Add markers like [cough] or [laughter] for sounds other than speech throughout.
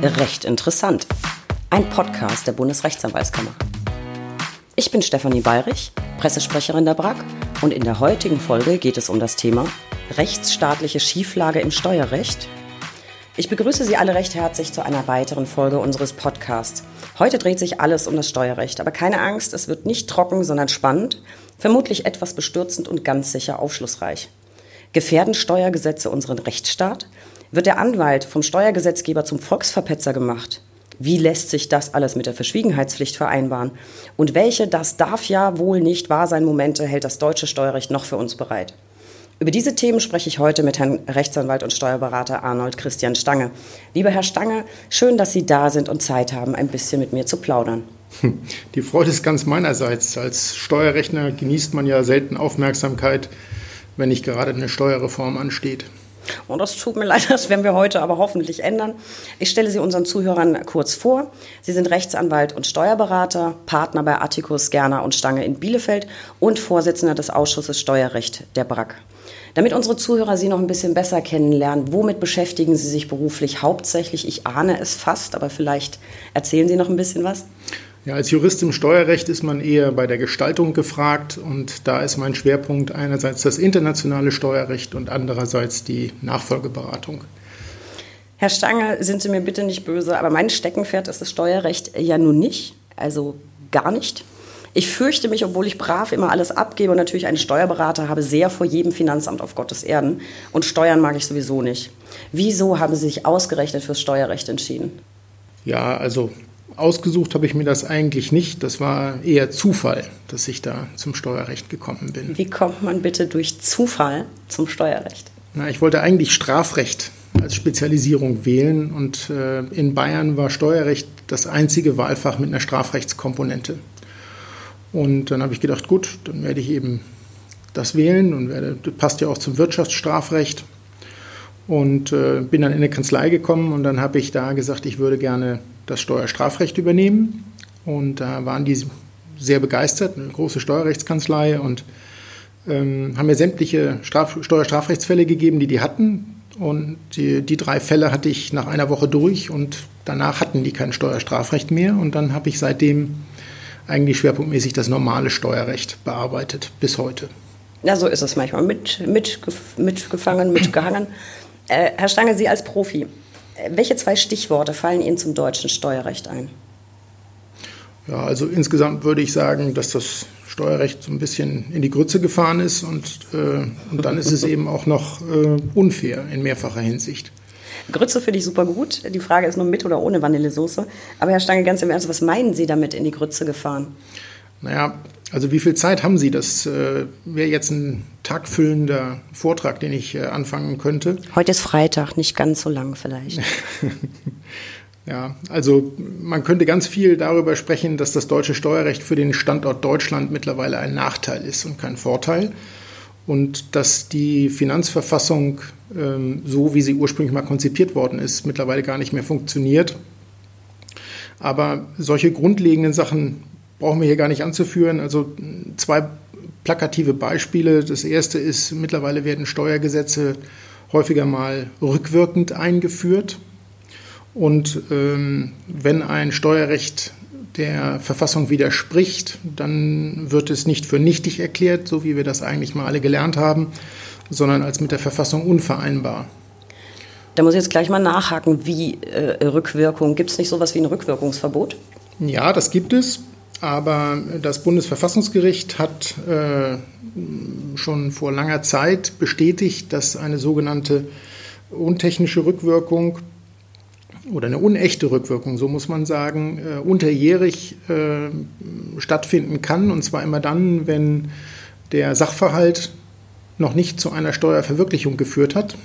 Recht interessant. Ein Podcast der Bundesrechtsanwaltskammer. Ich bin Stefanie Bayrich, Pressesprecherin der BRAG und in der heutigen Folge geht es um das Thema rechtsstaatliche Schieflage im Steuerrecht. Ich begrüße Sie alle recht herzlich zu einer weiteren Folge unseres Podcasts. Heute dreht sich alles um das Steuerrecht, aber keine Angst, es wird nicht trocken, sondern spannend, vermutlich etwas bestürzend und ganz sicher aufschlussreich. Gefährden Steuergesetze unseren Rechtsstaat? Wird der Anwalt vom Steuergesetzgeber zum Volksverpetzer gemacht? Wie lässt sich das alles mit der Verschwiegenheitspflicht vereinbaren? Und welche das darf ja wohl nicht wahr sein Momente hält das deutsche Steuerrecht noch für uns bereit? Über diese Themen spreche ich heute mit Herrn Rechtsanwalt und Steuerberater Arnold Christian Stange. Lieber Herr Stange, schön, dass Sie da sind und Zeit haben, ein bisschen mit mir zu plaudern. Die Freude ist ganz meinerseits. Als Steuerrechner genießt man ja selten Aufmerksamkeit, wenn nicht gerade eine Steuerreform ansteht. Und das tut mir [laughs] leid, das werden wir heute aber hoffentlich ändern. Ich stelle Sie unseren Zuhörern kurz vor. Sie sind Rechtsanwalt und Steuerberater, Partner bei Atticus, Gerner und Stange in Bielefeld und Vorsitzender des Ausschusses Steuerrecht der BRAC. Damit unsere Zuhörer Sie noch ein bisschen besser kennenlernen, womit beschäftigen Sie sich beruflich hauptsächlich? Ich ahne es fast, aber vielleicht erzählen Sie noch ein bisschen was. Ja, als Jurist im Steuerrecht ist man eher bei der Gestaltung gefragt und da ist mein Schwerpunkt einerseits das internationale Steuerrecht und andererseits die Nachfolgeberatung. Herr Stange, sind Sie mir bitte nicht böse, aber mein Steckenpferd ist das Steuerrecht ja nun nicht, also gar nicht. Ich fürchte mich, obwohl ich brav immer alles abgebe und natürlich einen Steuerberater habe, sehr vor jedem Finanzamt auf Gottes Erden. Und Steuern mag ich sowieso nicht. Wieso haben Sie sich ausgerechnet fürs Steuerrecht entschieden? Ja, also Ausgesucht habe ich mir das eigentlich nicht. Das war eher Zufall, dass ich da zum Steuerrecht gekommen bin. Wie kommt man bitte durch Zufall zum Steuerrecht? Na, ich wollte eigentlich Strafrecht als Spezialisierung wählen und äh, in Bayern war Steuerrecht das einzige Wahlfach mit einer Strafrechtskomponente. Und dann habe ich gedacht, gut, dann werde ich eben das wählen und werde, das passt ja auch zum Wirtschaftsstrafrecht. Und äh, bin dann in eine Kanzlei gekommen und dann habe ich da gesagt, ich würde gerne das Steuerstrafrecht übernehmen. Und da waren die sehr begeistert, eine große Steuerrechtskanzlei und ähm, haben mir sämtliche Straf Steuerstrafrechtsfälle gegeben, die die hatten. Und die, die drei Fälle hatte ich nach einer Woche durch und danach hatten die kein Steuerstrafrecht mehr. Und dann habe ich seitdem eigentlich schwerpunktmäßig das normale Steuerrecht bearbeitet bis heute. Ja, so ist es manchmal. Mit, mit, mitgefangen, mitgehangen. Äh, Herr Stange, Sie als Profi, welche zwei Stichworte fallen Ihnen zum deutschen Steuerrecht ein? Ja, also insgesamt würde ich sagen, dass das Steuerrecht so ein bisschen in die Grütze gefahren ist und, äh, und dann ist es eben auch noch äh, unfair in mehrfacher Hinsicht. Grütze finde ich super gut. Die Frage ist nur mit oder ohne Vanillesoße. Aber Herr Stange, ganz im Ernst, was meinen Sie damit in die Grütze gefahren? Naja, also wie viel Zeit haben Sie? Das äh, wäre jetzt ein tagfüllender Vortrag, den ich äh, anfangen könnte. Heute ist Freitag, nicht ganz so lang vielleicht. [laughs] ja, also man könnte ganz viel darüber sprechen, dass das deutsche Steuerrecht für den Standort Deutschland mittlerweile ein Nachteil ist und kein Vorteil. Und dass die Finanzverfassung, ähm, so wie sie ursprünglich mal konzipiert worden ist, mittlerweile gar nicht mehr funktioniert. Aber solche grundlegenden Sachen brauchen wir hier gar nicht anzuführen. Also zwei plakative Beispiele. Das erste ist, mittlerweile werden Steuergesetze häufiger mal rückwirkend eingeführt. Und ähm, wenn ein Steuerrecht der Verfassung widerspricht, dann wird es nicht für nichtig erklärt, so wie wir das eigentlich mal alle gelernt haben, sondern als mit der Verfassung unvereinbar. Da muss ich jetzt gleich mal nachhaken, wie äh, Rückwirkung. Gibt es nicht sowas wie ein Rückwirkungsverbot? Ja, das gibt es. Aber das Bundesverfassungsgericht hat äh, schon vor langer Zeit bestätigt, dass eine sogenannte untechnische Rückwirkung oder eine unechte Rückwirkung, so muss man sagen, äh, unterjährig äh, stattfinden kann. Und zwar immer dann, wenn der Sachverhalt noch nicht zu einer Steuerverwirklichung geführt hat.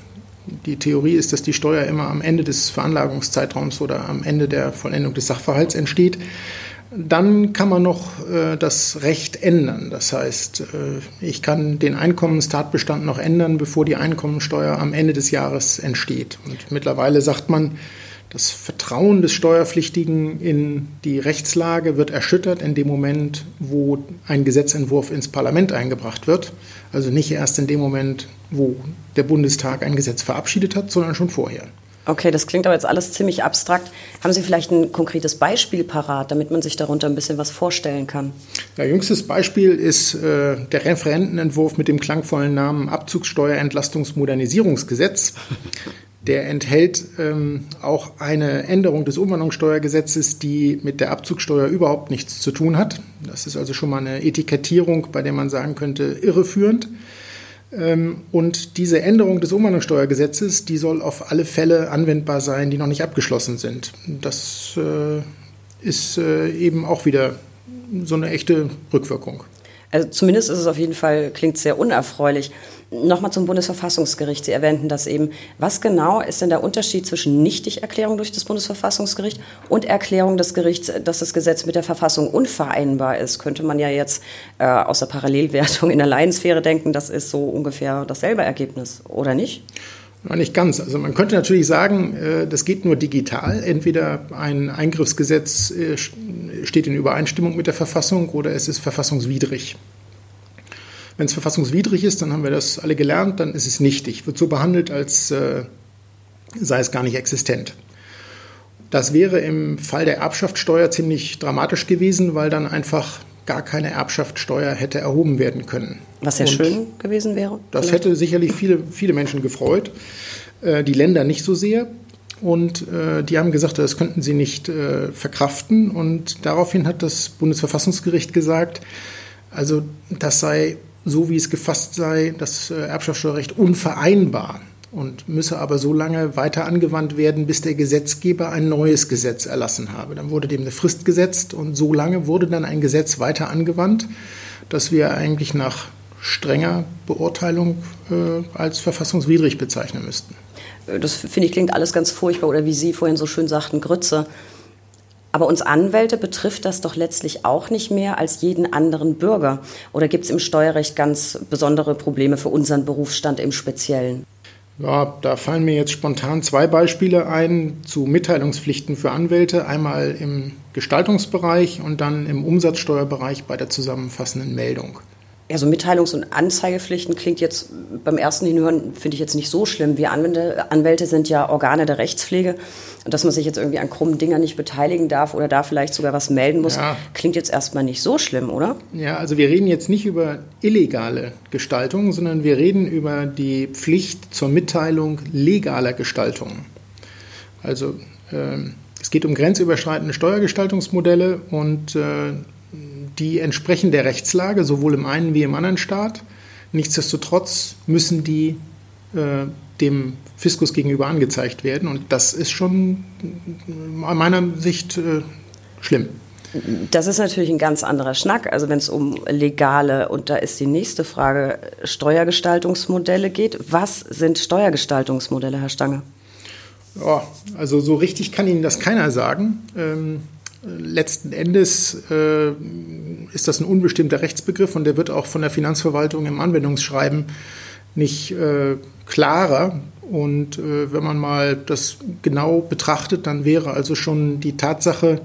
Die Theorie ist, dass die Steuer immer am Ende des Veranlagungszeitraums oder am Ende der Vollendung des Sachverhalts entsteht. Dann kann man noch äh, das Recht ändern. Das heißt, äh, ich kann den Einkommenstatbestand noch ändern, bevor die Einkommensteuer am Ende des Jahres entsteht. Und mittlerweile sagt man, das Vertrauen des Steuerpflichtigen in die Rechtslage wird erschüttert in dem Moment, wo ein Gesetzentwurf ins Parlament eingebracht wird. Also nicht erst in dem Moment, wo der Bundestag ein Gesetz verabschiedet hat, sondern schon vorher. Okay, das klingt aber jetzt alles ziemlich abstrakt. Haben Sie vielleicht ein konkretes Beispiel parat, damit man sich darunter ein bisschen was vorstellen kann? Ja, jüngstes Beispiel ist äh, der Referentenentwurf mit dem klangvollen Namen Abzugssteuerentlastungsmodernisierungsgesetz. Der enthält ähm, auch eine Änderung des Umwandlungssteuergesetzes, die mit der Abzugssteuer überhaupt nichts zu tun hat. Das ist also schon mal eine Etikettierung, bei der man sagen könnte, irreführend. Ähm, und diese Änderung des Umwandlungssteuergesetzes, die soll auf alle Fälle anwendbar sein, die noch nicht abgeschlossen sind. Das äh, ist äh, eben auch wieder so eine echte Rückwirkung. Also zumindest ist es auf jeden Fall, klingt sehr unerfreulich. Nochmal zum Bundesverfassungsgericht. Sie erwähnten das eben. Was genau ist denn der Unterschied zwischen Nichtigerklärung durch das Bundesverfassungsgericht und Erklärung des Gerichts, dass das Gesetz mit der Verfassung unvereinbar ist? Könnte man ja jetzt äh, aus der Parallelwertung in der Laiensphäre denken, das ist so ungefähr dasselbe Ergebnis, oder nicht? Ja, nicht ganz. Also man könnte natürlich sagen, äh, das geht nur digital. Entweder ein Eingriffsgesetz äh, steht in Übereinstimmung mit der Verfassung oder es ist verfassungswidrig. Wenn es verfassungswidrig ist, dann haben wir das alle gelernt, dann ist es nichtig, wird so behandelt, als äh, sei es gar nicht existent. Das wäre im Fall der Erbschaftssteuer ziemlich dramatisch gewesen, weil dann einfach gar keine Erbschaftssteuer hätte erhoben werden können. Was sehr Und schön gewesen wäre. Das vielleicht? hätte sicherlich viele, viele Menschen gefreut. Äh, die Länder nicht so sehr. Und äh, die haben gesagt, das könnten sie nicht äh, verkraften. Und daraufhin hat das Bundesverfassungsgericht gesagt, also das sei so wie es gefasst sei, das äh, Erbschaftssteuerrecht unvereinbar und müsse aber so lange weiter angewandt werden, bis der Gesetzgeber ein neues Gesetz erlassen habe. Dann wurde dem eine Frist gesetzt und so lange wurde dann ein Gesetz weiter angewandt, dass wir eigentlich nach strenger Beurteilung äh, als verfassungswidrig bezeichnen müssten. Das finde ich klingt alles ganz furchtbar oder wie Sie vorhin so schön sagten, Grütze. Aber uns Anwälte betrifft das doch letztlich auch nicht mehr als jeden anderen Bürger. Oder gibt es im Steuerrecht ganz besondere Probleme für unseren Berufsstand im Speziellen? Ja, da fallen mir jetzt spontan zwei Beispiele ein zu Mitteilungspflichten für Anwälte. Einmal im Gestaltungsbereich und dann im Umsatzsteuerbereich bei der zusammenfassenden Meldung. Ja, so Mitteilungs- und Anzeigepflichten klingt jetzt beim ersten Hinhören, finde ich jetzt nicht so schlimm. Wir Anwälte, Anwälte sind ja Organe der Rechtspflege. Und dass man sich jetzt irgendwie an krummen Dingern nicht beteiligen darf oder da vielleicht sogar was melden muss, ja. klingt jetzt erstmal nicht so schlimm, oder? Ja, also wir reden jetzt nicht über illegale Gestaltung, sondern wir reden über die Pflicht zur Mitteilung legaler Gestaltung. Also äh, es geht um grenzüberschreitende Steuergestaltungsmodelle und äh, die entsprechen der Rechtslage, sowohl im einen wie im anderen Staat. Nichtsdestotrotz müssen die äh, dem Fiskus gegenüber angezeigt werden. Und das ist schon aus meiner Sicht äh, schlimm. Das ist natürlich ein ganz anderer Schnack. Also wenn es um legale, und da ist die nächste Frage, Steuergestaltungsmodelle geht. Was sind Steuergestaltungsmodelle, Herr Stange? Ja, also so richtig kann Ihnen das keiner sagen. Ähm, letzten Endes äh, ist das ein unbestimmter Rechtsbegriff und der wird auch von der Finanzverwaltung im Anwendungsschreiben nicht äh, klarer. Und äh, wenn man mal das genau betrachtet, dann wäre also schon die Tatsache,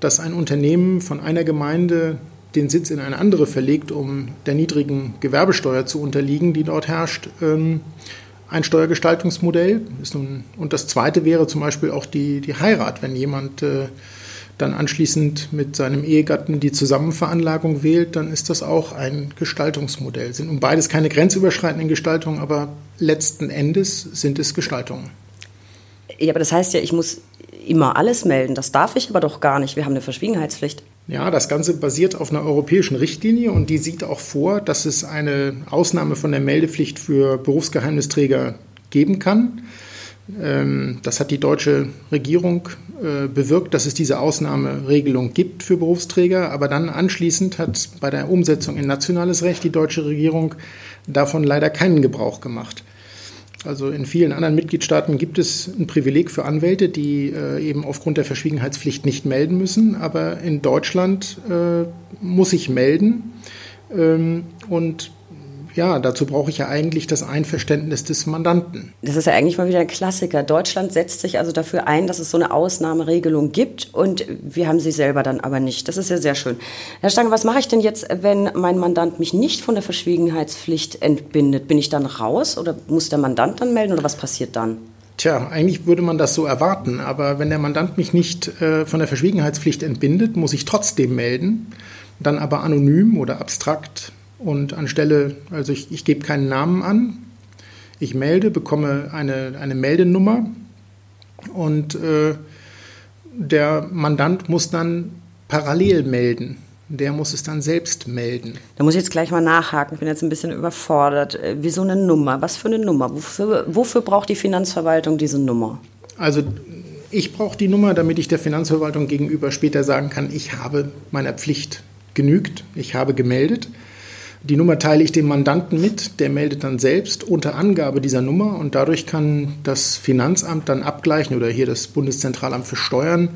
dass ein Unternehmen von einer Gemeinde den Sitz in eine andere verlegt, um der niedrigen Gewerbesteuer zu unterliegen, die dort herrscht, ähm, ein Steuergestaltungsmodell. und das Zweite wäre zum Beispiel auch die, die Heirat, wenn jemand äh, dann anschließend mit seinem Ehegatten die Zusammenveranlagung wählt, dann ist das auch ein Gestaltungsmodell. Sind um beides keine grenzüberschreitenden Gestaltungen, aber letzten Endes sind es Gestaltungen. Ja, aber das heißt ja, ich muss immer alles melden. Das darf ich aber doch gar nicht. Wir haben eine Verschwiegenheitspflicht. Ja, das Ganze basiert auf einer europäischen Richtlinie und die sieht auch vor, dass es eine Ausnahme von der Meldepflicht für Berufsgeheimnisträger geben kann. Ähm, das hat die deutsche Regierung äh, bewirkt, dass es diese Ausnahmeregelung gibt für Berufsträger. Aber dann anschließend hat bei der Umsetzung in nationales Recht die deutsche Regierung davon leider keinen Gebrauch gemacht. Also in vielen anderen Mitgliedstaaten gibt es ein Privileg für Anwälte, die äh, eben aufgrund der Verschwiegenheitspflicht nicht melden müssen. Aber in Deutschland äh, muss ich melden. Ähm, und ja, dazu brauche ich ja eigentlich das Einverständnis des Mandanten. Das ist ja eigentlich mal wieder ein Klassiker. Deutschland setzt sich also dafür ein, dass es so eine Ausnahmeregelung gibt und wir haben sie selber dann aber nicht. Das ist ja sehr schön. Herr Stange, was mache ich denn jetzt, wenn mein Mandant mich nicht von der Verschwiegenheitspflicht entbindet? Bin ich dann raus oder muss der Mandant dann melden oder was passiert dann? Tja, eigentlich würde man das so erwarten, aber wenn der Mandant mich nicht äh, von der Verschwiegenheitspflicht entbindet, muss ich trotzdem melden, dann aber anonym oder abstrakt und anstelle, also ich, ich gebe keinen Namen an, ich melde, bekomme eine, eine Meldenummer und äh, der Mandant muss dann parallel melden. Der muss es dann selbst melden. Da muss ich jetzt gleich mal nachhaken. Ich bin jetzt ein bisschen überfordert. Äh, Wieso eine Nummer? Was für eine Nummer? Wofür, wofür braucht die Finanzverwaltung diese Nummer? Also ich brauche die Nummer, damit ich der Finanzverwaltung gegenüber später sagen kann, ich habe meiner Pflicht genügt, ich habe gemeldet. Die Nummer teile ich dem Mandanten mit, der meldet dann selbst unter Angabe dieser Nummer und dadurch kann das Finanzamt dann abgleichen oder hier das Bundeszentralamt für Steuern,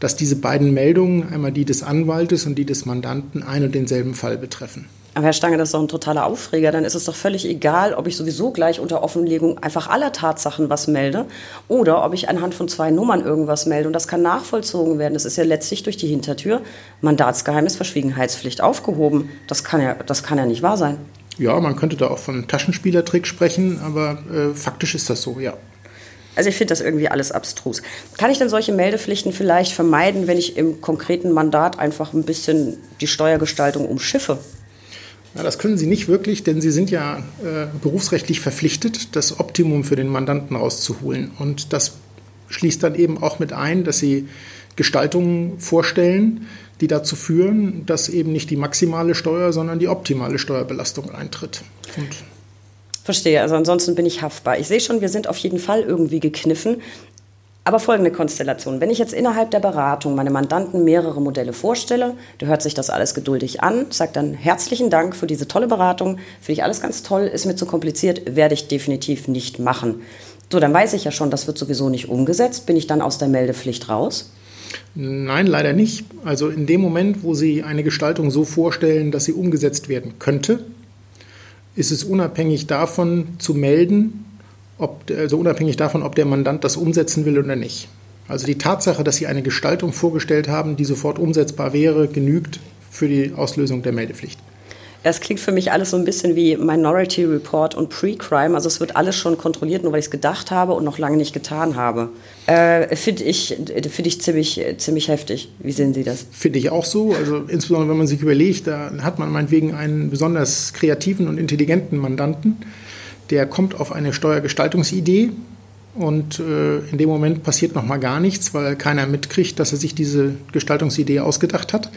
dass diese beiden Meldungen, einmal die des Anwaltes und die des Mandanten, ein und denselben Fall betreffen. Aber Herr Stange, das ist doch ein totaler Aufreger. Dann ist es doch völlig egal, ob ich sowieso gleich unter Offenlegung einfach aller Tatsachen was melde oder ob ich anhand von zwei Nummern irgendwas melde. Und das kann nachvollzogen werden. Das ist ja letztlich durch die Hintertür Mandatsgeheimnis, Verschwiegenheitspflicht aufgehoben. Das kann ja, das kann ja nicht wahr sein. Ja, man könnte da auch von Taschenspielertrick sprechen, aber äh, faktisch ist das so, ja. Also ich finde das irgendwie alles abstrus. Kann ich denn solche Meldepflichten vielleicht vermeiden, wenn ich im konkreten Mandat einfach ein bisschen die Steuergestaltung umschiffe? Ja, das können Sie nicht wirklich, denn Sie sind ja äh, berufsrechtlich verpflichtet, das Optimum für den Mandanten rauszuholen. Und das schließt dann eben auch mit ein, dass Sie Gestaltungen vorstellen, die dazu führen, dass eben nicht die maximale Steuer, sondern die optimale Steuerbelastung eintritt. Und Verstehe, also ansonsten bin ich haftbar. Ich sehe schon, wir sind auf jeden Fall irgendwie gekniffen. Aber folgende Konstellation. Wenn ich jetzt innerhalb der Beratung meine Mandanten mehrere Modelle vorstelle, der hört sich das alles geduldig an, sagt dann herzlichen Dank für diese tolle Beratung, finde ich alles ganz toll, ist mir zu kompliziert, werde ich definitiv nicht machen. So, dann weiß ich ja schon, das wird sowieso nicht umgesetzt. Bin ich dann aus der Meldepflicht raus? Nein, leider nicht. Also in dem Moment, wo Sie eine Gestaltung so vorstellen, dass sie umgesetzt werden könnte, ist es unabhängig davon zu melden, ob, also unabhängig davon, ob der Mandant das umsetzen will oder nicht. Also die Tatsache, dass Sie eine Gestaltung vorgestellt haben, die sofort umsetzbar wäre, genügt für die Auslösung der Meldepflicht. Das klingt für mich alles so ein bisschen wie Minority Report und Pre-Crime. Also es wird alles schon kontrolliert, nur weil ich es gedacht habe und noch lange nicht getan habe. Äh, Finde ich, find ich ziemlich, ziemlich heftig. Wie sehen Sie das? Finde ich auch so. Also insbesondere wenn man sich überlegt, da hat man meinetwegen einen besonders kreativen und intelligenten Mandanten der kommt auf eine Steuergestaltungsidee und äh, in dem Moment passiert noch mal gar nichts, weil keiner mitkriegt, dass er sich diese Gestaltungsidee ausgedacht hat.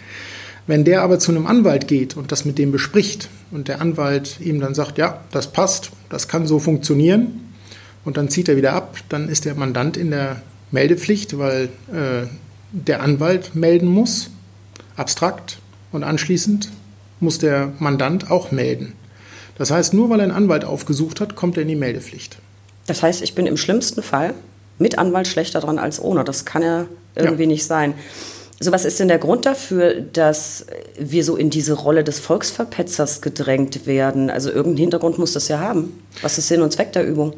Wenn der aber zu einem Anwalt geht und das mit dem bespricht und der Anwalt ihm dann sagt, ja, das passt, das kann so funktionieren und dann zieht er wieder ab, dann ist der Mandant in der Meldepflicht, weil äh, der Anwalt melden muss, abstrakt und anschließend muss der Mandant auch melden. Das heißt, nur weil ein Anwalt aufgesucht hat, kommt er in die Meldepflicht. Das heißt, ich bin im schlimmsten Fall mit Anwalt schlechter dran als ohne. Das kann ja irgendwie ja. nicht sein. So, was ist denn der Grund dafür, dass wir so in diese Rolle des Volksverpetzers gedrängt werden? Also irgendeinen Hintergrund muss das ja haben. Was ist Sinn und Zweck der Übung?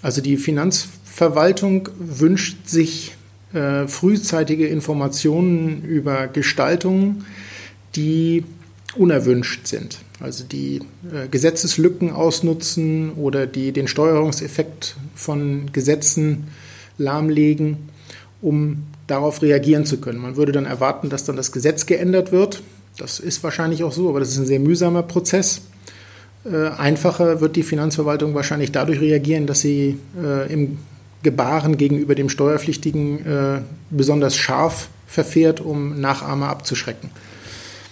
Also die Finanzverwaltung wünscht sich äh, frühzeitige Informationen über Gestaltungen, die unerwünscht sind. Also die äh, Gesetzeslücken ausnutzen oder die den Steuerungseffekt von Gesetzen lahmlegen, um darauf reagieren zu können. Man würde dann erwarten, dass dann das Gesetz geändert wird. Das ist wahrscheinlich auch so, aber das ist ein sehr mühsamer Prozess. Äh, einfacher wird die Finanzverwaltung wahrscheinlich dadurch reagieren, dass sie äh, im Gebaren gegenüber dem Steuerpflichtigen äh, besonders scharf verfährt, um Nachahmer abzuschrecken.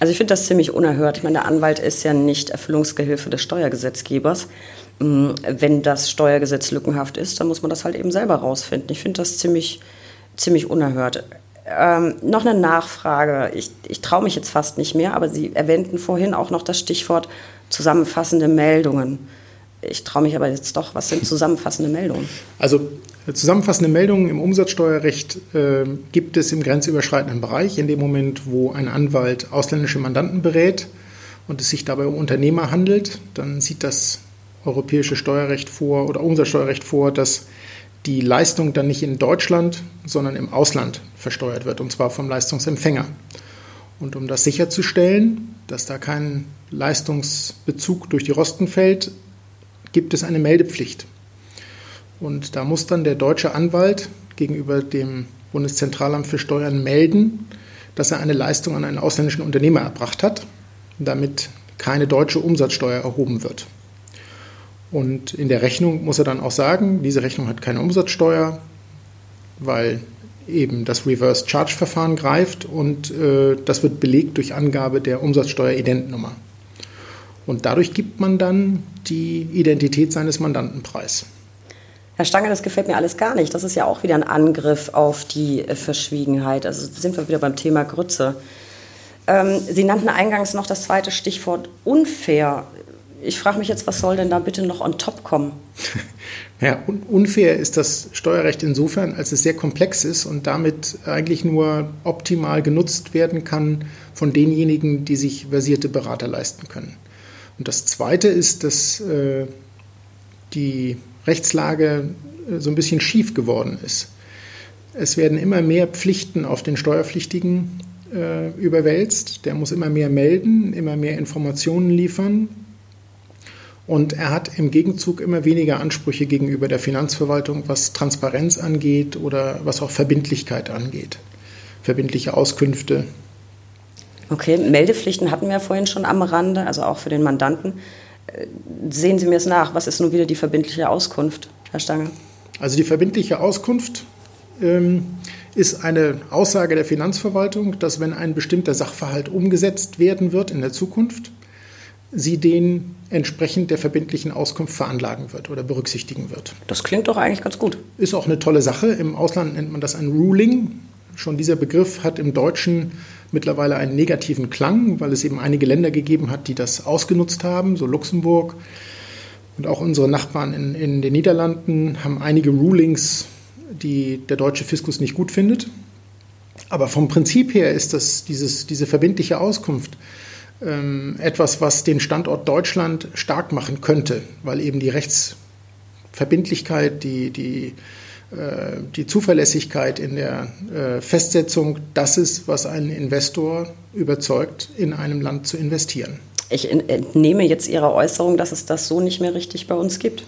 Also ich finde das ziemlich unerhört. Ich meine, der Anwalt ist ja nicht Erfüllungsgehilfe des Steuergesetzgebers. Mm, wenn das Steuergesetz lückenhaft ist, dann muss man das halt eben selber rausfinden. Ich finde das ziemlich, ziemlich unerhört. Ähm, noch eine Nachfrage. Ich, ich traue mich jetzt fast nicht mehr, aber Sie erwähnten vorhin auch noch das Stichwort zusammenfassende Meldungen. Ich traue mich aber jetzt doch. Was sind zusammenfassende Meldungen? Also Zusammenfassende Meldungen im Umsatzsteuerrecht äh, gibt es im grenzüberschreitenden Bereich, in dem Moment, wo ein Anwalt ausländische Mandanten berät und es sich dabei um Unternehmer handelt, dann sieht das europäische Steuerrecht vor oder Umsatzsteuerrecht vor, dass die Leistung dann nicht in Deutschland, sondern im Ausland versteuert wird, und zwar vom Leistungsempfänger. Und um das sicherzustellen, dass da kein Leistungsbezug durch die Rosten fällt, gibt es eine Meldepflicht. Und da muss dann der deutsche Anwalt gegenüber dem Bundeszentralamt für Steuern melden, dass er eine Leistung an einen ausländischen Unternehmer erbracht hat, damit keine deutsche Umsatzsteuer erhoben wird. Und in der Rechnung muss er dann auch sagen, diese Rechnung hat keine Umsatzsteuer, weil eben das Reverse Charge Verfahren greift und äh, das wird belegt durch Angabe der Umsatzsteueridentnummer. Und dadurch gibt man dann die Identität seines Mandanten preis. Herr Stange, das gefällt mir alles gar nicht. Das ist ja auch wieder ein Angriff auf die äh, Verschwiegenheit. Also sind wir wieder beim Thema Grütze. Ähm, Sie nannten eingangs noch das zweite Stichwort unfair. Ich frage mich jetzt, was soll denn da bitte noch on top kommen? [laughs] Ja, unfair ist das Steuerrecht insofern, als es sehr komplex ist und damit eigentlich nur optimal genutzt werden kann von denjenigen, die sich versierte Berater leisten können. Und das Zweite ist, dass äh, die Rechtslage äh, so ein bisschen schief geworden ist. Es werden immer mehr Pflichten auf den Steuerpflichtigen äh, überwälzt. Der muss immer mehr melden, immer mehr Informationen liefern. Und er hat im Gegenzug immer weniger Ansprüche gegenüber der Finanzverwaltung, was Transparenz angeht oder was auch Verbindlichkeit angeht. Verbindliche Auskünfte. Okay, Meldepflichten hatten wir vorhin schon am Rande, also auch für den Mandanten. Äh, sehen Sie mir es nach, was ist nun wieder die verbindliche Auskunft, Herr Stange? Also die verbindliche Auskunft ähm, ist eine Aussage der Finanzverwaltung, dass wenn ein bestimmter Sachverhalt umgesetzt werden wird in der Zukunft, sie den entsprechend der verbindlichen Auskunft veranlagen wird oder berücksichtigen wird. Das klingt doch eigentlich ganz gut. Ist auch eine tolle Sache. Im Ausland nennt man das ein Ruling. Schon dieser Begriff hat im Deutschen mittlerweile einen negativen Klang, weil es eben einige Länder gegeben hat, die das ausgenutzt haben, so Luxemburg. Und auch unsere Nachbarn in, in den Niederlanden haben einige Rulings, die der deutsche Fiskus nicht gut findet. Aber vom Prinzip her ist das, dieses, diese verbindliche Auskunft ähm, etwas, was den Standort Deutschland stark machen könnte, weil eben die Rechtsverbindlichkeit, die, die, die Zuverlässigkeit in der äh, Festsetzung das ist, was einen Investor überzeugt, in einem Land zu investieren. Ich entnehme jetzt Ihrer Äußerung, dass es das so nicht mehr richtig bei uns gibt.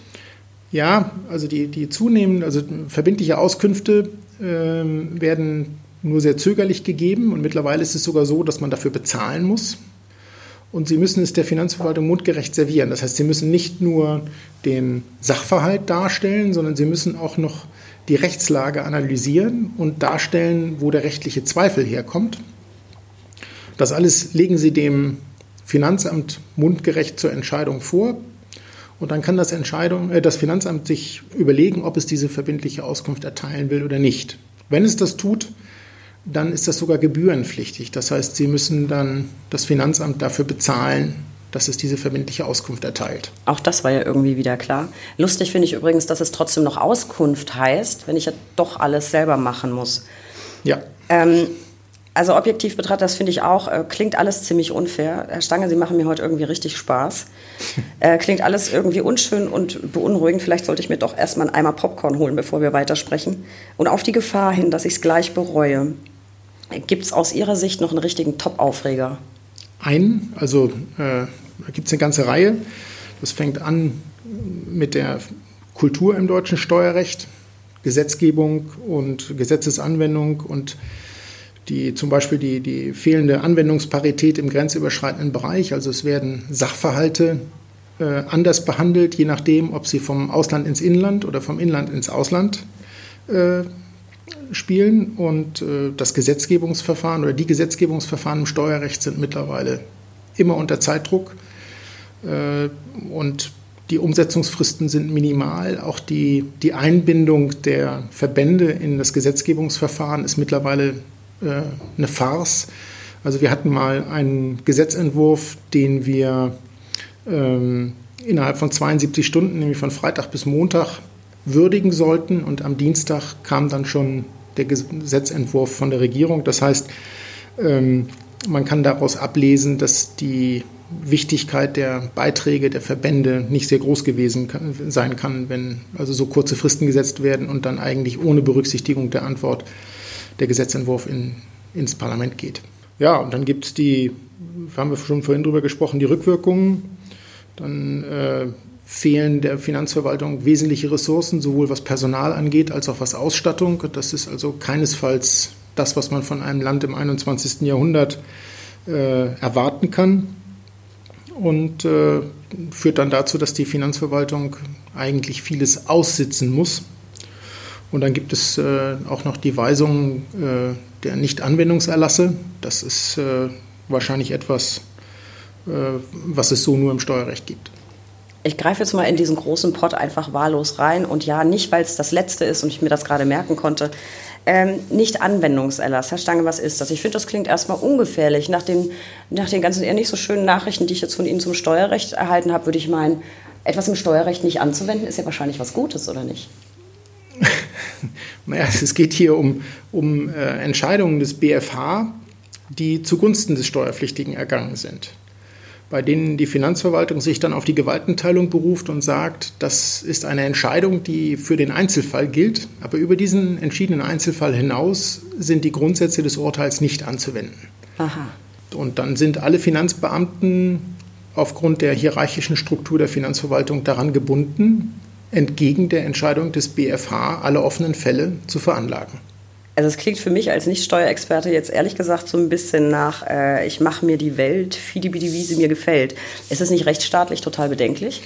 Ja, also die, die zunehmend, also verbindliche Auskünfte äh, werden nur sehr zögerlich gegeben und mittlerweile ist es sogar so, dass man dafür bezahlen muss und Sie müssen es der Finanzverwaltung mundgerecht servieren. Das heißt, Sie müssen nicht nur den Sachverhalt darstellen, sondern Sie müssen auch noch die Rechtslage analysieren und darstellen, wo der rechtliche Zweifel herkommt. Das alles legen Sie dem Finanzamt mundgerecht zur Entscheidung vor. Und dann kann das, Entscheidung, äh, das Finanzamt sich überlegen, ob es diese verbindliche Auskunft erteilen will oder nicht. Wenn es das tut, dann ist das sogar gebührenpflichtig. Das heißt, Sie müssen dann das Finanzamt dafür bezahlen, dass es diese verbindliche Auskunft erteilt. Auch das war ja irgendwie wieder klar. Lustig finde ich übrigens, dass es trotzdem noch Auskunft heißt, wenn ich ja doch alles selber machen muss. Ja. Ähm, also objektiv betrachtet, das finde ich auch, äh, klingt alles ziemlich unfair. Herr Stange, Sie machen mir heute irgendwie richtig Spaß. [laughs] Äh, klingt alles irgendwie unschön und beunruhigend. Vielleicht sollte ich mir doch erstmal einen Eimer Popcorn holen, bevor wir weitersprechen. Und auf die Gefahr hin, dass ich es gleich bereue. Gibt es aus Ihrer Sicht noch einen richtigen Top-Aufreger? Einen, also äh, gibt es eine ganze Reihe. Das fängt an mit der Kultur im deutschen Steuerrecht, Gesetzgebung und Gesetzesanwendung und die, zum Beispiel die, die fehlende Anwendungsparität im grenzüberschreitenden Bereich. Also es werden Sachverhalte äh, anders behandelt, je nachdem, ob sie vom Ausland ins Inland oder vom Inland ins Ausland äh, spielen und äh, das Gesetzgebungsverfahren oder die Gesetzgebungsverfahren im Steuerrecht sind mittlerweile immer unter Zeitdruck äh, und die Umsetzungsfristen sind minimal. Auch die, die Einbindung der Verbände in das Gesetzgebungsverfahren ist mittlerweile äh, eine Farce. Also wir hatten mal einen Gesetzentwurf, den wir ähm, innerhalb von 72 Stunden, nämlich von Freitag bis Montag, würdigen sollten. Und am Dienstag kam dann schon der Gesetzentwurf von der Regierung. Das heißt, ähm, man kann daraus ablesen, dass die Wichtigkeit der Beiträge der Verbände nicht sehr groß gewesen sein kann, wenn also so kurze Fristen gesetzt werden und dann eigentlich ohne Berücksichtigung der Antwort der Gesetzentwurf in, ins Parlament geht. Ja, und dann gibt es die, haben wir schon vorhin drüber gesprochen, die Rückwirkungen. Dann äh, fehlen der Finanzverwaltung wesentliche Ressourcen, sowohl was Personal angeht als auch was Ausstattung. Das ist also keinesfalls das, was man von einem Land im 21. Jahrhundert äh, erwarten kann und äh, führt dann dazu, dass die Finanzverwaltung eigentlich vieles aussitzen muss. Und dann gibt es äh, auch noch die Weisung äh, der Nichtanwendungserlasse. Das ist äh, wahrscheinlich etwas, äh, was es so nur im Steuerrecht gibt. Ich greife jetzt mal in diesen großen Pott einfach wahllos rein und ja, nicht weil es das letzte ist und ich mir das gerade merken konnte, ähm, nicht Anwendungserlass. Herr Stange, was ist das? Ich finde, das klingt erstmal ungefährlich. Nach den, nach den ganzen eher nicht so schönen Nachrichten, die ich jetzt von Ihnen zum Steuerrecht erhalten habe, würde ich meinen, etwas im Steuerrecht nicht anzuwenden, ist ja wahrscheinlich was Gutes, oder nicht? [laughs] naja, es geht hier um, um äh, Entscheidungen des BFH, die zugunsten des Steuerpflichtigen ergangen sind bei denen die Finanzverwaltung sich dann auf die Gewaltenteilung beruft und sagt, das ist eine Entscheidung, die für den Einzelfall gilt, aber über diesen entschiedenen Einzelfall hinaus sind die Grundsätze des Urteils nicht anzuwenden. Aha. Und dann sind alle Finanzbeamten aufgrund der hierarchischen Struktur der Finanzverwaltung daran gebunden, entgegen der Entscheidung des BFH alle offenen Fälle zu veranlagen. Also es klingt für mich als Nicht-Steuerexperte jetzt ehrlich gesagt so ein bisschen nach, äh, ich mache mir die Welt, fidibidi, wie sie mir gefällt. Ist es nicht rechtsstaatlich total bedenklich?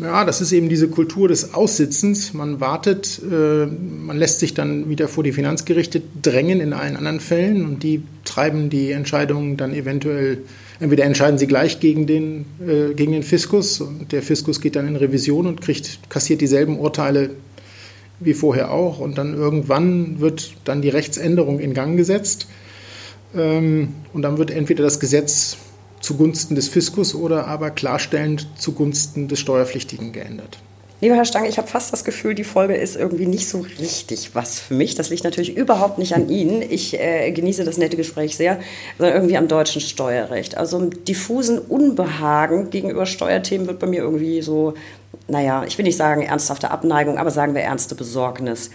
Ja, das ist eben diese Kultur des Aussitzens. Man wartet, äh, man lässt sich dann wieder vor die Finanzgerichte drängen in allen anderen Fällen und die treiben die Entscheidungen dann eventuell, entweder entscheiden sie gleich gegen den, äh, gegen den Fiskus und der Fiskus geht dann in Revision und kriegt, kassiert dieselben Urteile wie vorher auch. Und dann irgendwann wird dann die Rechtsänderung in Gang gesetzt. Ähm, und dann wird entweder das Gesetz zugunsten des Fiskus oder aber klarstellend zugunsten des Steuerpflichtigen geändert. Lieber Herr Stange, ich habe fast das Gefühl, die Folge ist irgendwie nicht so richtig was für mich. Das liegt natürlich überhaupt nicht an Ihnen. Ich äh, genieße das nette Gespräch sehr, sondern irgendwie am deutschen Steuerrecht. Also diffusen Unbehagen gegenüber Steuerthemen wird bei mir irgendwie so naja, ich will nicht sagen ernsthafte Abneigung, aber sagen wir ernste Besorgnis.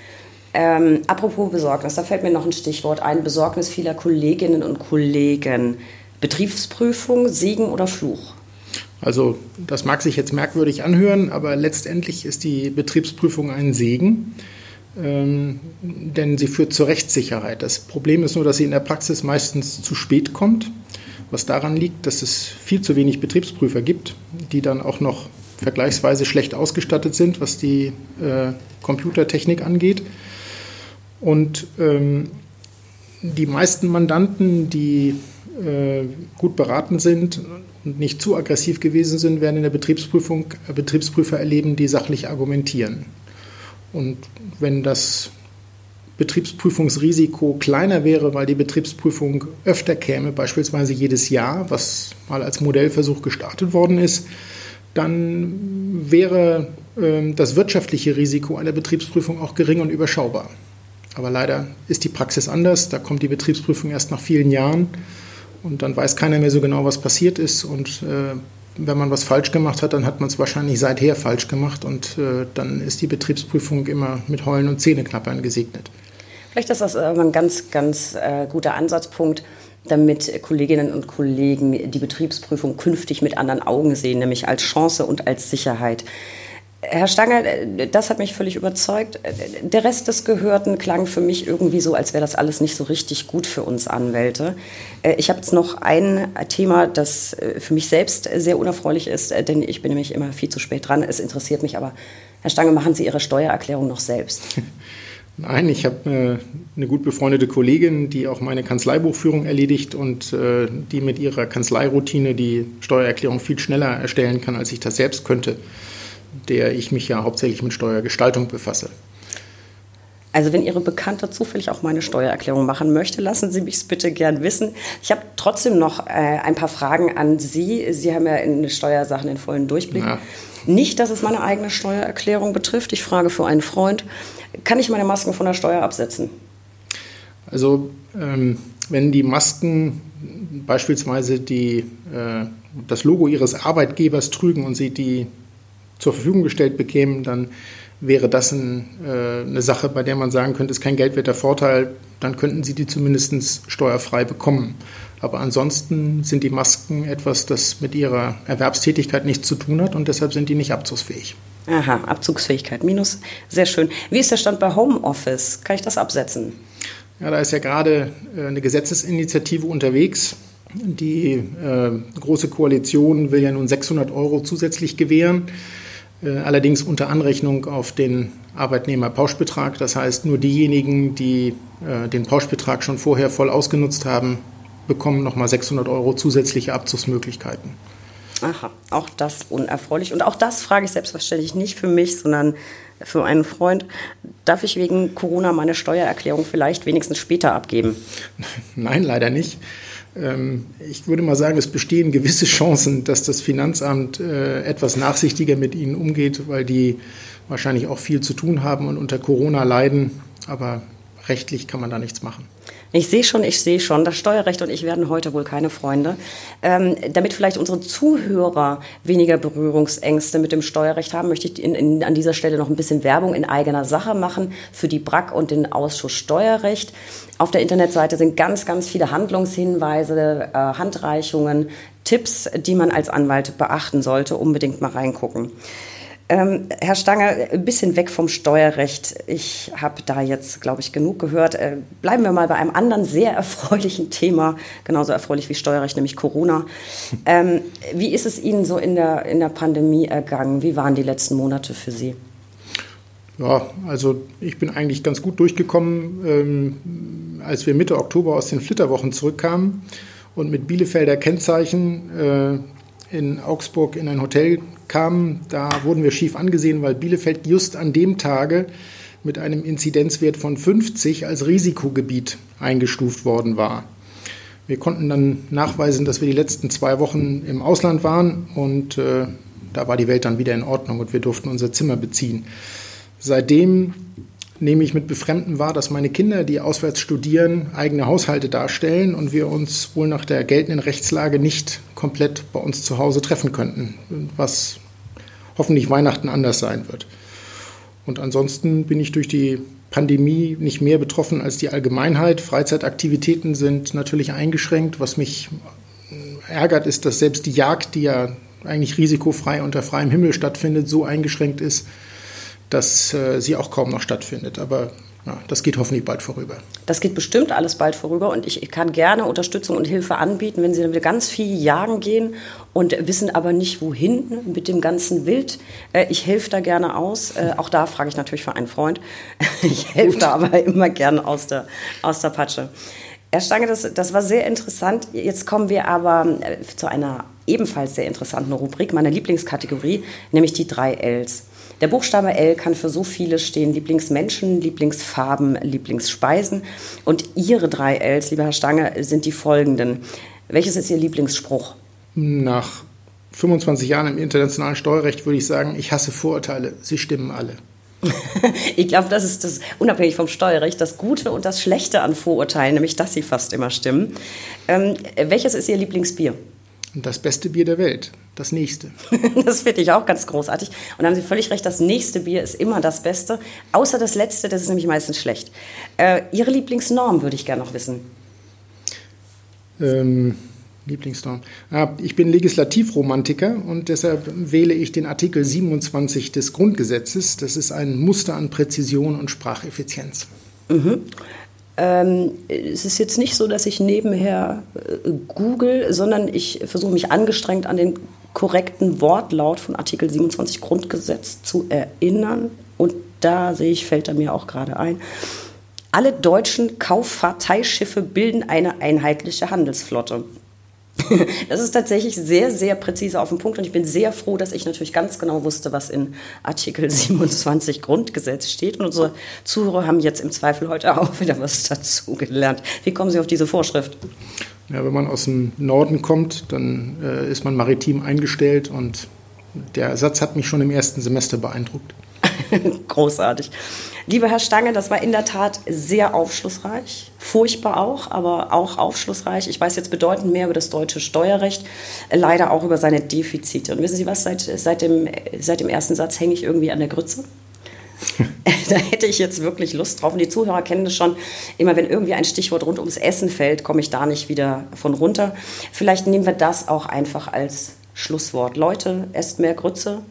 Ähm, apropos Besorgnis, da fällt mir noch ein Stichwort ein. Besorgnis vieler Kolleginnen und Kollegen. Betriebsprüfung, Segen oder Fluch? Also das mag sich jetzt merkwürdig anhören, aber letztendlich ist die Betriebsprüfung ein Segen, ähm, denn sie führt zur Rechtssicherheit. Das Problem ist nur, dass sie in der Praxis meistens zu spät kommt, was daran liegt, dass es viel zu wenig Betriebsprüfer gibt, die dann auch noch vergleichsweise schlecht ausgestattet sind, was die äh, Computertechnik angeht. Und ähm, die meisten Mandanten, die äh, gut beraten sind und nicht zu aggressiv gewesen sind, werden in der Betriebsprüfung äh, Betriebsprüfer erleben, die sachlich argumentieren. Und wenn das Betriebsprüfungsrisiko kleiner wäre, weil die Betriebsprüfung öfter käme, beispielsweise jedes Jahr, was mal als Modellversuch gestartet worden ist, dann wäre äh, das wirtschaftliche Risiko einer Betriebsprüfung auch gering und überschaubar. Aber leider ist die Praxis anders. Da kommt die Betriebsprüfung erst nach vielen Jahren und dann weiß keiner mehr so genau, was passiert ist. Und äh, wenn man was falsch gemacht hat, dann hat man es wahrscheinlich seither falsch gemacht und äh, dann ist die Betriebsprüfung immer mit Heulen und Zähneknappern gesegnet. Vielleicht ist das aber ein ganz, ganz äh, guter Ansatzpunkt damit Kolleginnen und Kollegen die Betriebsprüfung künftig mit anderen Augen sehen, nämlich als Chance und als Sicherheit. Herr Stanger, das hat mich völlig überzeugt. Der Rest des Gehörten klang für mich irgendwie so, als wäre das alles nicht so richtig gut für uns Anwälte. Ich habe jetzt noch ein Thema, das für mich selbst sehr unerfreulich ist, denn ich bin nämlich immer viel zu spät dran. Es interessiert mich aber. Herr Stange, machen Sie Ihre Steuererklärung noch selbst? [laughs] Nein, ich habe äh, eine gut befreundete Kollegin, die auch meine Kanzleibuchführung erledigt und äh, die mit ihrer Kanzleiroutine die Steuererklärung viel schneller erstellen kann, als ich das selbst könnte, der ich mich ja hauptsächlich mit Steuergestaltung befasse. Also wenn Ihre Bekannte zufällig auch meine Steuererklärung machen möchte, lassen Sie mich es bitte gern wissen. Ich habe trotzdem noch äh, ein paar Fragen an Sie. Sie haben ja in Steuersachen den vollen Durchblick. Ja. Nicht, dass es meine eigene Steuererklärung betrifft. Ich frage für einen Freund. Kann ich meine Masken von der Steuer absetzen? Also ähm, wenn die Masken beispielsweise die, äh, das Logo Ihres Arbeitgebers trügen und Sie die zur Verfügung gestellt bekämen, dann wäre das ein, äh, eine Sache, bei der man sagen könnte, ist kein geldwerter Vorteil, dann könnten Sie die zumindest steuerfrei bekommen. Aber ansonsten sind die Masken etwas, das mit Ihrer Erwerbstätigkeit nichts zu tun hat und deshalb sind die nicht abzugsfähig. Aha, Abzugsfähigkeit minus. Sehr schön. Wie ist der Stand bei Homeoffice? Kann ich das absetzen? Ja, da ist ja gerade äh, eine Gesetzesinitiative unterwegs. Die äh, Große Koalition will ja nun 600 Euro zusätzlich gewähren. Äh, allerdings unter Anrechnung auf den Arbeitnehmerpauschbetrag. Das heißt, nur diejenigen, die äh, den Pauschbetrag schon vorher voll ausgenutzt haben, bekommen nochmal 600 Euro zusätzliche Abzugsmöglichkeiten. Aha, auch das unerfreulich. Und auch das frage ich selbstverständlich nicht für mich, sondern für einen Freund. Darf ich wegen Corona meine Steuererklärung vielleicht wenigstens später abgeben? [laughs] Nein, leider nicht. Ähm, ich würde mal sagen, es bestehen gewisse Chancen, dass das Finanzamt äh, etwas nachsichtiger mit Ihnen umgeht, weil die wahrscheinlich auch viel zu tun haben und unter Corona leiden. Aber rechtlich kann man da nichts machen. Ich sehe schon, ich sehe schon, das Steuerrecht und ich werden heute wohl keine Freunde. Ähm, damit vielleicht unsere Zuhörer weniger Berührungsängste mit dem Steuerrecht haben, möchte ich in, in, an dieser Stelle noch ein bisschen Werbung in eigener Sache machen für die BRAC und den Ausschuss Steuerrecht. Auf der Internetseite sind ganz, ganz viele Handlungshinweise, äh, Handreichungen, Tipps, die man als Anwalt beachten sollte. Unbedingt mal reingucken. Ähm, Herr Stange, ein bisschen weg vom Steuerrecht. Ich habe da jetzt, glaube ich, genug gehört. Äh, bleiben wir mal bei einem anderen sehr [laughs] erfreulichen Thema, genauso erfreulich wie Steuerrecht, nämlich Corona. Ähm, wie ist es Ihnen so in der, in der Pandemie ergangen? Wie waren die letzten Monate für Sie? Ja, also ich bin eigentlich ganz gut durchgekommen, ähm, als wir Mitte Oktober aus den Flitterwochen zurückkamen und mit Bielefelder Kennzeichen äh, in Augsburg in ein Hotel kamen, da wurden wir schief angesehen, weil Bielefeld just an dem Tage mit einem Inzidenzwert von 50 als Risikogebiet eingestuft worden war. Wir konnten dann nachweisen, dass wir die letzten zwei Wochen im Ausland waren und äh, da war die Welt dann wieder in Ordnung und wir durften unser Zimmer beziehen. Seitdem nehme ich mit Befremden wahr, dass meine Kinder, die auswärts studieren, eigene Haushalte darstellen und wir uns wohl nach der geltenden Rechtslage nicht komplett bei uns zu Hause treffen könnten, was hoffentlich Weihnachten anders sein wird. Und ansonsten bin ich durch die Pandemie nicht mehr betroffen als die Allgemeinheit. Freizeitaktivitäten sind natürlich eingeschränkt. Was mich ärgert, ist, dass selbst die Jagd, die ja eigentlich risikofrei unter freiem Himmel stattfindet, so eingeschränkt ist, dass äh, sie auch kaum noch stattfindet. Aber ja, das geht hoffentlich bald vorüber. Das geht bestimmt alles bald vorüber und ich kann gerne Unterstützung und Hilfe anbieten, wenn Sie dann wieder ganz viel jagen gehen und wissen aber nicht, wohin mit dem ganzen Wild. Äh, ich helfe da gerne aus. Äh, auch da frage ich natürlich für einen Freund. [laughs] Ich helfe da aber immer gerne aus der, aus der Patsche. Herr Stange, das, das war sehr interessant. Jetzt kommen wir aber zu einer ebenfalls sehr interessanten Rubrik, meiner Lieblingskategorie, nämlich die drei Ls. Der Buchstabe L kann für so viele stehen. Lieblingsmenschen, Lieblingsfarben, Lieblingsspeisen. Und Ihre drei Ls, lieber Herr Stange, sind die folgenden. Welches ist Ihr Lieblingsspruch? Nach 25 Jahren im internationalen Steuerrecht würde ich sagen, ich hasse Vorurteile. Sie stimmen alle. [laughs] ich glaube, das ist das, unabhängig vom Steuerrecht, das Gute und das Schlechte an Vorurteilen, nämlich dass sie fast immer stimmen. Ähm, welches ist Ihr Lieblingsbier? Das beste Bier der Welt, das nächste. [laughs] das finde ich auch ganz großartig. Und da haben Sie völlig recht, das nächste Bier ist immer das Beste. Außer das letzte, das ist nämlich meistens schlecht. Äh, Ihre Lieblingsnorm würde ich gerne noch wissen. Ähm, Lieblingsnorm. Ah, ich bin Legislativromantiker und deshalb wähle ich den Artikel 27 des Grundgesetzes. Das ist ein Muster an Präzision und Spracheffizienz. Mhm. Ähm, es ist jetzt nicht so, dass ich nebenher äh, google, sondern ich versuche mich angestrengt an den korrekten Wortlaut von Artikel 27 Grundgesetz zu erinnern. Und da sehe ich, fällt er mir auch gerade ein. Alle deutschen Kauffahrteischiffe bilden eine einheitliche Handelsflotte. [laughs] Das ist tatsächlich sehr, sehr präzise auf den Punkt und ich bin sehr froh, dass ich natürlich ganz genau wusste, was in Artikel [laughs] 27 Grundgesetz steht. Und unsere Zuhörer haben jetzt im Zweifel heute auch wieder was dazu gelernt. Wie kommen Sie auf diese Vorschrift? Ja, wenn man aus dem Norden kommt, dann äh, ist man maritim eingestellt und der Satz hat mich schon im ersten Semester beeindruckt. [laughs] Großartig. Lieber Herr Stange, das war in der Tat sehr aufschlussreich, furchtbar auch, aber auch aufschlussreich. Ich weiß jetzt bedeutend mehr über das deutsche Steuerrecht, leider auch über seine Defizite. Und wissen Sie was, seit, seit, dem, seit dem ersten Satz hänge ich irgendwie an der Grütze. [laughs] da hätte ich jetzt wirklich Lust drauf. Und die Zuhörer kennen das schon. Immer wenn irgendwie ein Stichwort rund ums Essen fällt, komme ich da nicht wieder von runter. Vielleicht nehmen wir das auch einfach als Schlusswort. Leute, esst mehr Grütze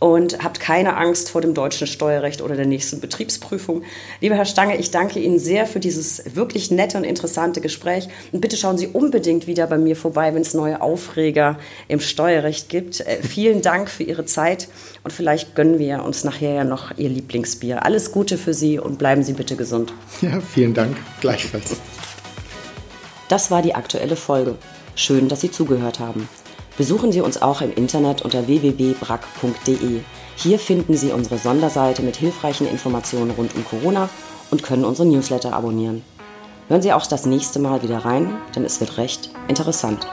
und habt keine Angst vor dem deutschen Steuerrecht oder der nächsten Betriebsprüfung. Lieber Herr Stange, ich danke Ihnen sehr für dieses wirklich nette und interessante Gespräch. Und bitte schauen Sie unbedingt wieder bei mir vorbei, wenn es neue Aufreger im Steuerrecht gibt. Äh, vielen Dank für Ihre Zeit und vielleicht gönnen wir uns nachher ja noch Ihr Lieblingsbier. Alles Gute für Sie und bleiben Sie bitte gesund. Ja, vielen Dank. Gleichfalls. Das war die aktuelle Folge. Schön, dass Sie zugehört haben. Besuchen Sie uns auch im Internet unter www.brack.de. Hier finden Sie unsere Sonderseite mit hilfreichen Informationen rund um Corona und können unsere Newsletter abonnieren. Hören Sie auch das nächste Mal wieder rein, denn es wird recht interessant.